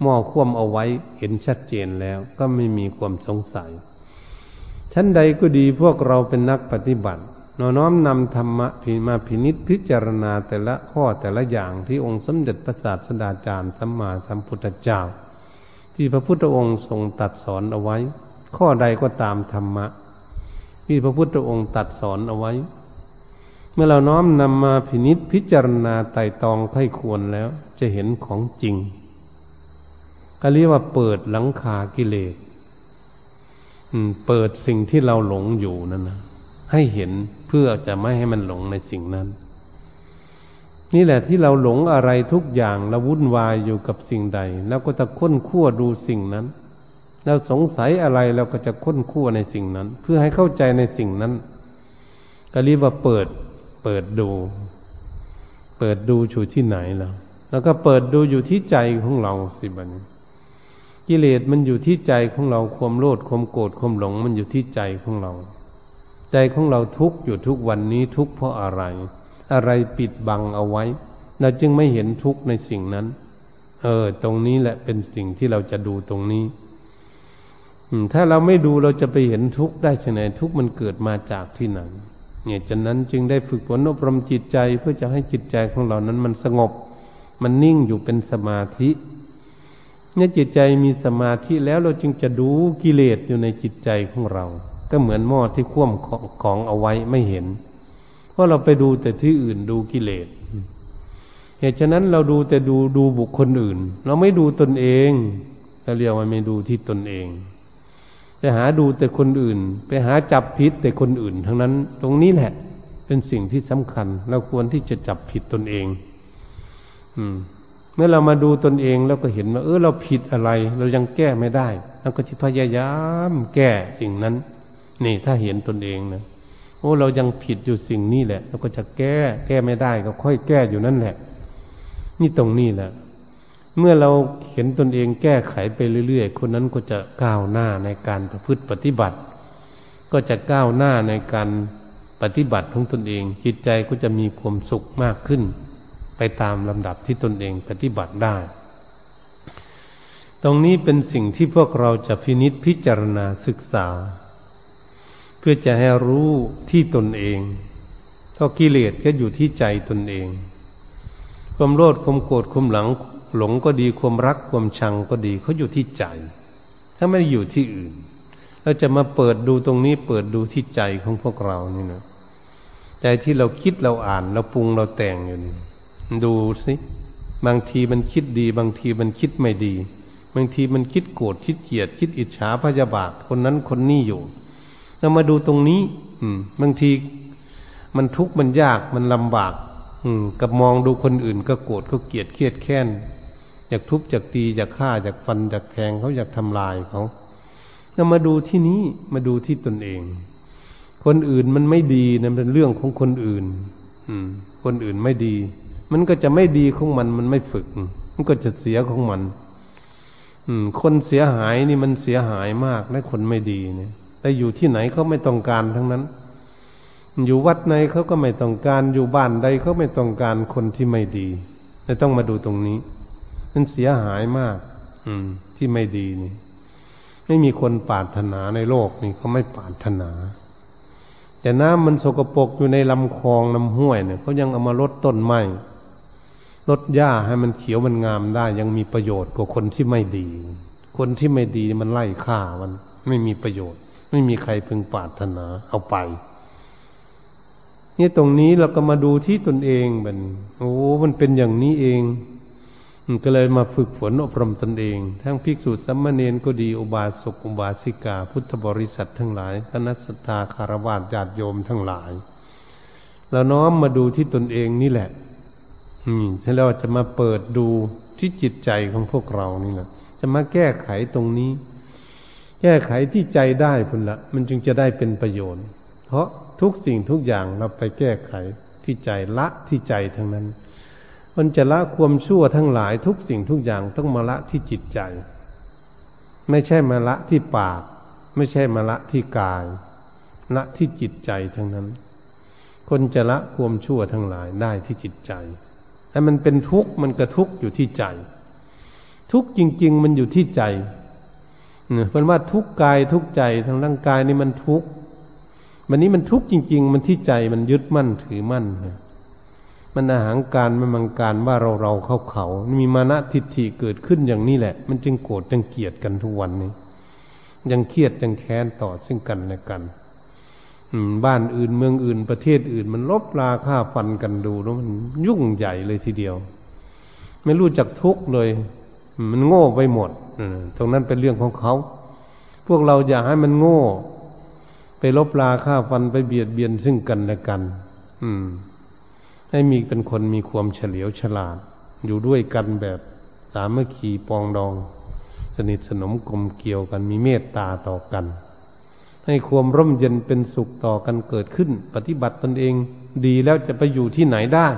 หม้อคว่ำเอาไว้เห็นชัดเจนแล้วก็ไม่มีความสงสัย ชั้นใดก็ดีพวกเราเป็นนักปฏิบัตินน้อมนำธรรมะพิมาพินิษพิจารณาแต่ละข้อแต่ละอย่างที่องค์สมเด็จพระศาสดาจารย์สัมมาสัมพุทธเจ้า ที่พระพุทธองค์ทรงตัดสอนเอาไว้ ข้อใดก็ตามธรรมะ ที่พระพุทธองค์ตัดสอนเอาไว้ เมื่อเราน้อมนำมาพินิษพิจารณาไต่ตองไข้ควรแล้วจะเห็นของจริง ก็เรียกว่าเปิดหลังคากิเลสเปิดสิ่งที่เราหลงอยู่นั่นนะให้เห็นเพื่อจะไม่ให้มันหลงในสิ่งนั้น นี่แหละที่เราหลงอะไรทุกอย่างเราวุ่นวายอยู่กับสิ่งใดแล้วก็จะค้นคั่วดูสิ่งนั้นเราสงสัยอะไรเราก็จะค้นคั่วในสิ่งนั้น เพื่อให้เข้าใจในสิ่งนั้น ก็เรียกว่าเปิด เปิดดู เปิดดูอยู่ที่ไหนแล้วแล้วก็เปิดดูอยู่ที่ใจของเราสิบัน กิเลสมันอยู่ที่ใจของเราความโลดความโกรธความหลง มันอยู่ที่ใจของเรา ใจของเราทุกข์อยู่ทุกวันนี้ทุกข์เพราะอะไร อะไรปิดบังเอาไว้ เราจึงไม่เห็นทุกข์ในสิ่งนั้น เออ ตรงนี้แหละเป็นสิ่งที่เราจะดูตรงนี้ถ้าเราไม่ดูเราจะไปเห็นทุกข์ได้เช่นไรทุกข์มันเกิดมาจากที่ไหนเนี่ยฉะนั้นจึงได้ฝึกฝนอบรมจิตใจเพื่อจะให้จิตใจของเรานั้นมันสงบ มันนิ่งอยู่เป็นสมาธิ เนี่ยจิตใจมีสมาธิแล้วเราจึงจะดูกิเลสอยู่ในจิตใจของเรา ก็เหมือนหม้อที่คว่ำของเอาไว้ไม่เห็น เพราะเราไปดูแต่ที่อื่นดูกิเลสเหตุฉะนั้นเราดูแต่ดูดูบุคคลอื่น เราไม่ดูตนเองเราเรียกว่าไม่ดูที่ตนเองไปหาดูแต่คนอื่น ไปหาจับผิดแต่คนอื่น ทั้งนั้น ตรงนี้แหละ เป็นสิ่งที่สำคัญ เราควรที่จะจับผิดตนเอง อืม มื่อเรามาดูตนเองแล้วก็เห็นว่าเออเราผิดอะไร เรายังแก้ไม่ได้เราก็จะพยายามแก้สิ่งนั้น นี่ถ้าเห็นตนเองนะโอ้เรายังผิดอยู่สิ่งนี้แหละเราก็จะแก้แก้ไม่ได้ก็ค่อยแก้อยู่นั่นแหละ นี่ตรงนี้แหละ เมื่อเราเห็นตนเองแก้ไขไปเรื่อยๆ คนนั้นก็จะก้าวหน้าในการประพฤติปฏิบัติ ก็จะก้าวหน้าในการปฏิบัติของตนเอง จิตใจก็จะมีความสุขมากขึ้น ไปตามลำดับที่ตนเองปฏิบัติได้ ตรงนี้เป็นสิ่งที่พวกเราจะพินิษพิจารณาศึกษา เพื่อจะให้รู้ที่ตนเองเพราะกิเลสก็อยู่ที่ใจตนเอง ความโลดความโกรธความหลังหลงก็ดีความรักความชังก็ดีเขาอยู่ที่ใจ ถ้าไม่อยู่ที่อื่น เราจะมาเปิดดูตรงนี้เปิดดูที่ใจของพวกเรานี่นะใจที่เราคิดเราอ่านเราปรุงเราแต่งอยู่นี่ ดูสิบางทีมันคิดดี บางทีมันคิดไม่ดี บางทีมันคิดโกรธคิดเกลียด คิดอิจฉาพยาบาทคนนั้นคนนี้อยู่เรามาดูตรงนี้ อืม บางทีมันทุกข์มันยากมันลำบาก อืม กับมองดูคนอื่น ก็โกรธก็เกลียดเครียดแค้นอยากทุบอยากตีอยากฆ่าอยากฟันอยากแทงเขาอยากทำลายเขาเรามาดูที่นี้มาดูที่ตนเอง คนอื่นมันไม่ดีนะเป็นเรื่องของคนอื่น อืม คนอื่นไม่ดี มันก็จะไม่ดีของมัน มันไม่ฝึก มันก็จะเสียของมัน อืม คนเสียหายนี่มันเสียหายมากและคนไม่ดีเนี่ยแต่อยู่ที่ไหนเขาไม่ต้องการทั้งนั้น อยู่วัดไหนเขาก็ไม่ต้องการ อยู่บ้านใดเขาไม่ต้องการคนที่ไม่ดีแต่ต้องมาดูตรงนี้ มันเสียหายมาก อืม ที่ไม่ดีนี่ ไม่มีคนปาถนาในโลกนี่เขาไม่ปาถนาแต่น้ำมันสกปรกอยู่ในลำคลองลำห้วยเนี่ยเขายังเอามาลดต้นไม้ ลดหญ้าให้มันเขียวมันงามได้ ยังมีประโยชน์กว่าคนที่ไม่ดี คนที่ไม่ดีมันไล่ฆ่ามัน ไม่มีประโยชน์ ไม่มีใครพึงปรารถนาเอาไปนี่ตรงนี้เราก็มาดูที่ตนเองมันโอ้มันเป็นอย่างนี้เองก็เลยมาฝึกฝนอบรมตนเอง ทั้งภิกษุสัมมาเนนก็ดีอุบาสกอุบาสิกา พุทธบริษัททั้งหลายคณะสัตยาคารวะญาติโยมทั้งหลายเราน้อมมาดูที่ตนเองนี่แหละ อืมที่เราจะมาเปิดดูที่จิตใจของพวกเรานี่แหละจะมาแก้ไขตรงนี้ แก้ไขที่ใจได้พุ่นละมันจึงจะได้เป็นประโยชน์ เพราะทุกสิ่งทุกอย่างเราไปแก้ไขที่ใจละที่ใจทั้งนั้น มันจะละความชั่วทั้งหลายทุกสิ่งทุกอย่างต้องมาละที่จิตใจ ไม่ใช่มาละที่ปาก ไม่ใช่มาละที่กาย ละที่จิตใจทั้งนั้น คนจะละความชั่วทั้งหลายได้ที่จิตใจ แต่มันเป็นทุกข์มันกระทุกข์อยู่ที่ใจ ทุกข์จริง ๆ มันอยู่ที่ใจเนี่ยเป็นว่าทุกกายทุกใจทางร่างกายนี่มันทุกข์มันนี้มันทุกข์จริง ๆ มันที่ใจมันยึดมั่นถือมั่นมันอาหารการมันมังการว่าเราเราเขาเขามีมานะทิฏฐิเกิดขึ้นอย่างนี้แหละ มันจึงโกรธจึงเกลียดกันทุกวันนี้ ยังเครียดยังแค้นต่อซึ่งกันและกัน บ้านอื่นเมืองอื่นประเทศอื่น มันลบราค่าฟันกันดูแล้วมันยุ่งใหญ่เลยทีเดียว ไม่รู้จักทุกข์เลย มันโง่ไปหมดตรงนั้นเป็นเรื่องของเขา พวกเราอยากให้มันโง่ ไปลบราค่าฟันไปเบียดเบียนซึ่งกันและกัน อืม ให้มีเป็นคนมีความเฉลียวฉลาด อยู่ด้วยกันแบบสามัคคีปองดอง สนิทสนมกลมเกี่ยวกันมีเมตตาต่อกัน ให้ความร่มเย็นเป็นสุขต่อกันเกิดขึ้น ปฏิบัติตนเองดีแล้วจะไปอยู่ที่ไหนได้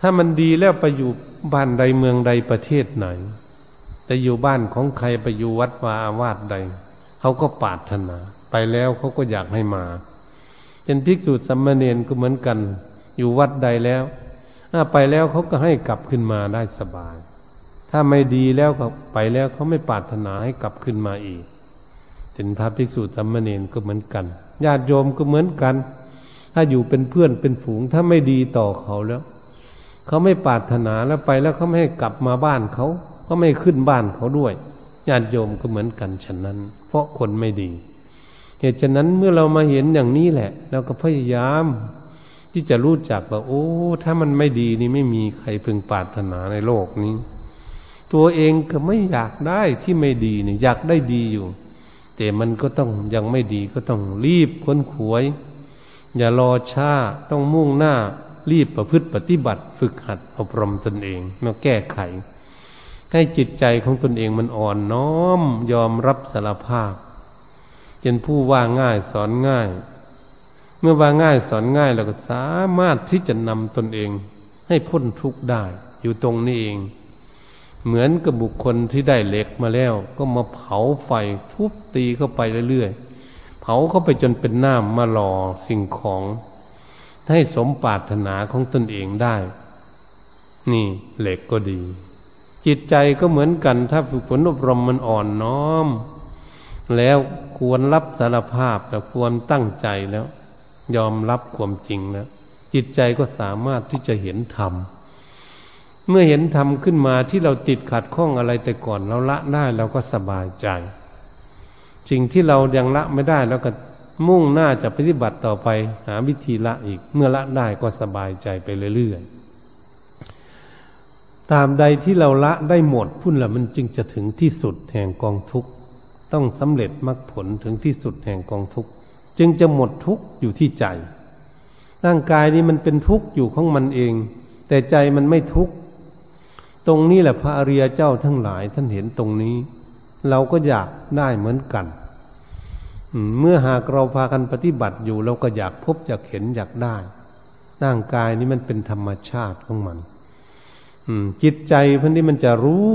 ถ้ามันดีแล้วไปอยู่บ้านใดเมืองใดประเทศไหน แต่อยู่บ้านของใครไปอยู่วัดวาอาวาสใด เขาก็ปาถนา ไปแล้วเขาก็อยากให้มา เป็นภิกษุสัมมาเนนก็เหมือนกัน อยู่วัดใดแล้วไปแล้วเขาก็ให้กลับขึ้นมาได้สบาย ถ้าไม่ดีแล้วก็ไปแล้วเขาไม่ปาถนาให้กลับขึ้นมาอีก เป็นพระภิกษุสามเณรก็เหมือนกัน ญาติโยมก็เหมือนกัน ถ้าอยู่เป็นเพื่อนเป็นฝูงถ้าไม่ดีต่อเขาแล้ว เขาไม่ปรารถนาแล้วไปแล้วเขาไม่ให้กลับมาบ้านเขาเขาไม่ขึ้นบ้านเขาด้วย ญาติโยมก็เหมือนกันฉะนั้น เพราะคนไม่ดี เหตุฉะนั้นเมื่อเรามาเห็นอย่างนี้แหละเราก็พยายาม ที่จะรู้จักว่าโอ้ ถ้ามันไม่ดีนี่ไม่มีใครพึงปรารถนาในโลกนี้ ตัวเองก็ไม่อยากได้ที่ไม่ดีนี่อยากได้ดีอยู่ แต่มันก็ต้องยังไม่ดีก็ต้องรีบค้นขวย อย่ารอช้าต้องมุ่งหน้ารีบประพฤติปฏิบัติ ฝึกหัดอบรมตนเองมาแก้ไข ให้จิตใจของตนเองมันอ่อนน้อมยอมรับสารภาพเป็นผู้ว่าง่ายสอนง่าย เมื่อว่าง่ายสอนง่ายเราก็สามารถที่จะนำตนเอง ให้พ้นทุกข์ได้อยู่ตรงนี้เอง เหมือนกับบุคคลที่ได้เหล็กมาแล้ว ก็มาเผาไฟทุบตีเข้าไปเรื่อยๆ เผาเข้าไปจนเป็นน้ำมาหล่อสิ่งของ ให้สมปรารถนาของตนเองได้ นี่เหล็กก็ดี จิตใจก็เหมือนกันถ้าฝึกฝนอบรมมันอ่อนน้อม แล้วควรรับสารภาพแต่ควรตั้งใจแล้ว ยอมรับความจริงแล้วจิตใจก็สามารถที่จะเห็นธรรม เมื่อเห็นธรรมขึ้นมาที่เราติดขัดข้องอะไรแต่ก่อนเราละได้เราก็สบายใจ สิ่งที่เรายังละไม่ได้เราก็มุ่งหน้าจะปฏิบัติต่อไป หาวิธีละอีก เมื่อละได้ก็สบายใจไปเรื่อยๆตามใดที่เราละได้หมดพุ่นละมันจึงจะถึงที่สุดแห่งกองทุกข์ต้องสำเร็จมรรคผลถึงที่สุดแห่งกองทุกข์จึงจะหมดทุกข์อยู่ที่ใจ ร่างกายนี้มันเป็นทุกข์อยู่ของมันเอง แต่ใจมันไม่ทุกข์ ตรงนี้แหละพระอริยเจ้าทั้งหลายท่านเห็นตรงนี้ เราก็อยากได้เหมือนกันเมื่อหากเราพากันปฏิบัติอยู่ เราก็อยากพบอยากเห็นอยากได้ ร่างกายนี้มันเป็นธรรมชาติของมันจิตใจพันนี้มันจะรู้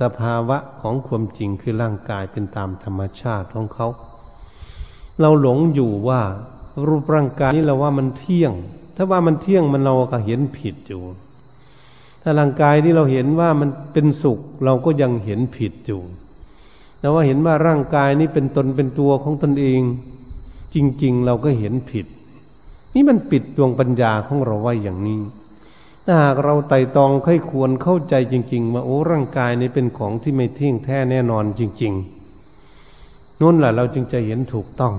สภาวะของความจริงคือร่างกายเป็นตามธรรมชาติของเขา เราหลงอยู่ว่า รูปร่างกายนี้เราว่ามันเที่ยง ถ้าว่ามันเที่ยงมันเราก็เห็นผิดอยู่ ถ้าร่างกายที่เราเห็นว่ามันเป็นสุข เราก็ยังเห็นผิดอยู่แต่ว่าเห็นว่าร่างกายนี้เป็นตนเป็นตัวของตนเอง จริง ๆ เราก็เห็นผิด นี่มันปิดดวงปัญญาของเราไว้อย่างนี้ถ้าหากเราไต่ตองค่อยควรเข้าใจจริง ๆ ว่าโอ้ร่างกายนี้เป็นของที่ไม่เที่ยงแท้แน่นอนจริง ๆนู่นแหละเราจึงจะเห็นถูกต้อง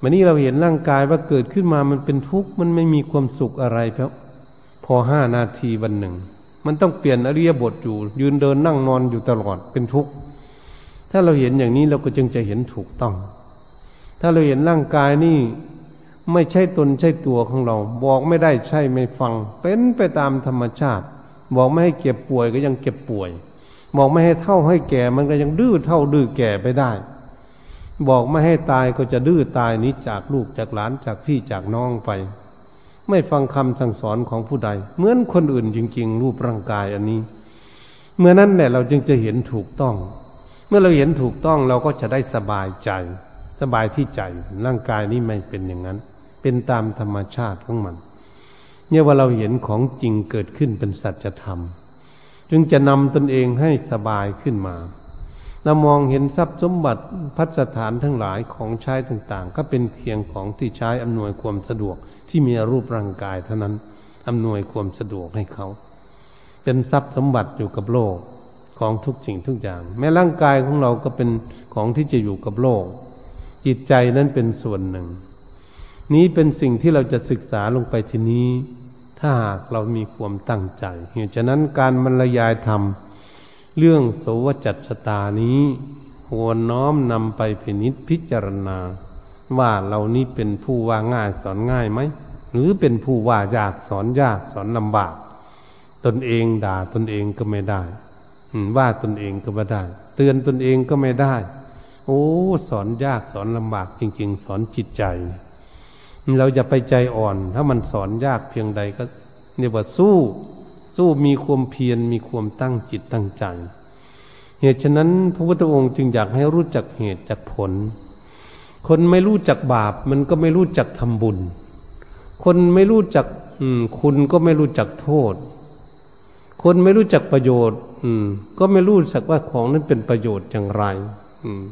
วันนี้เราเห็นร่างกายว่าเกิดขึ้นมามันเป็นทุกข์มันไม่มีความสุขอะไรครับ พอห้านาทีวันหนึ่ง มันต้องเปลี่ยนอริยบทอยู่ ยืนเดินนั่งนอนอยู่ตลอดเป็นทุกข์ถ้าเราเห็นอย่างนี้เราก็จึงจะเห็นถูกต้อง ถ้าเราเห็นร่างกายนี่ไม่ใช่ตนใช่ตัวของเรา บอกไม่ได้ใช่ไม่ฟัง เป็นไปตามธรรมชาติ บอกไม่ให้เก็บป่วยก็ยังเก็บป่วย บอกไม่ให้เท่าให้แก่มันก็ยังดื้อเท่าดื้อแก่ไปได้ บอกไม่ให้ตายก็จะดื้อตายนี้จากลูกจากหลานจากพี่จากน้องไป ไม่ฟังคำสั่งสอนของผู้ใด เหมือนคนอื่นจริง ๆ รูปร่างกายอันนี้ เมื่อนั้นแหละเราจึงจะเห็นถูกต้อง เมื่อเราเห็นถูกต้องเราก็จะได้สบายใจ สบายที่ใจร่างกายนี้ไม่เป็นอย่างนั้น เป็นตามธรรมชาติของมัน เนี่ยว่าเราเห็นของจริงเกิดขึ้นเป็นสัจธรรม จึงจะนำตนเองให้สบายขึ้นมาเรามองเห็นทรัพย์สมบัติพัฒฐานทั้งหลายของใช้ต่างๆ ก็เป็นเพียงของที่ใช้อำนวยความสะดวก ที่มีรูปร่างกายเท่านั้นอำนวยความสะดวกให้เขา เป็นทรัพย์สมบัติอยู่กับโลกของทุกสิ่งทุกอย่าง แม้ร่างกายของเราก็เป็นของที่จะอยู่กับโลก จิตใจนั้นเป็นส่วนหนึ่ง นี้เป็นสิ่งที่เราจะศึกษาลงไปทีนี้ ถ้าหากเรามีความตั้งใจเหตุฉะนั้นการบรรยายธรรม เรื่องโสวจัตชตานี้ควรน้อมนำไปพินิจพิจารณา ว่าเรานี้เป็นผู้ว่าง่ายสอนง่ายไหมหรือเป็นผู้ว่ายากสอนยากสอนลำบาก ตนเองด่าตนเองก็ไม่ได้ว่าตนเองก็ไม่ได้ เตือนตนเองก็ไม่ได้ โอ้ สอนยากสอนลำบาก จริง ๆ สอนจิตใจ เราจะไปใจอ่อน ถ้ามันสอนยากเพียงใดก็เรียว่าสู้ สู้มีความเพียรมีความตั้งจิตตั้งใจ เหตุฉะนั้นพระพุทธองค์จึงอยากให้รู้จักเหตุจักผล คนไม่รู้จักบาป มันก็ไม่รู้จักทำบุญ คนไม่รู้จักคุณก็ไม่รู้จักโทษ คนไม่รู้จักประโยชน์ อืม ก็ไม่รู้สักว่าของนั้นเป็นประโยชน์อย่างไร อืม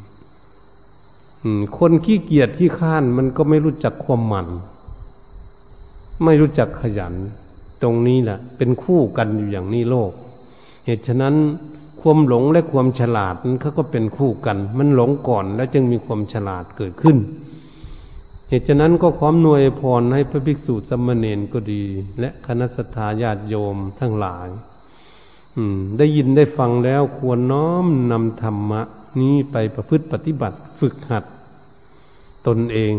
คนขี้เกียจขี้ข้านมันก็ไม่รู้จักความหมันไม่รู้จักขยัน ตรงนี้แหละเป็นคู่กันอยู่อย่างนี้โลก เหตุฉะนั้น ความหลงและความฉลาดนั้นเขาก็เป็นคู่กัน มันหลงก่อนแล้วจึงมีความฉลาดเกิดขึ้น เหตุฉะนั้นก็ขอมนวยพรให้พระภิกษุสมณเณรก็ดี และคณะสัตยาญาติโยมทั้งหลาย อืม ได้ยินได้ฟังแล้วควรน้อมนำธรรมะ นี้ไปประพฤติปฏิบัติฝึกหัด ตนเอง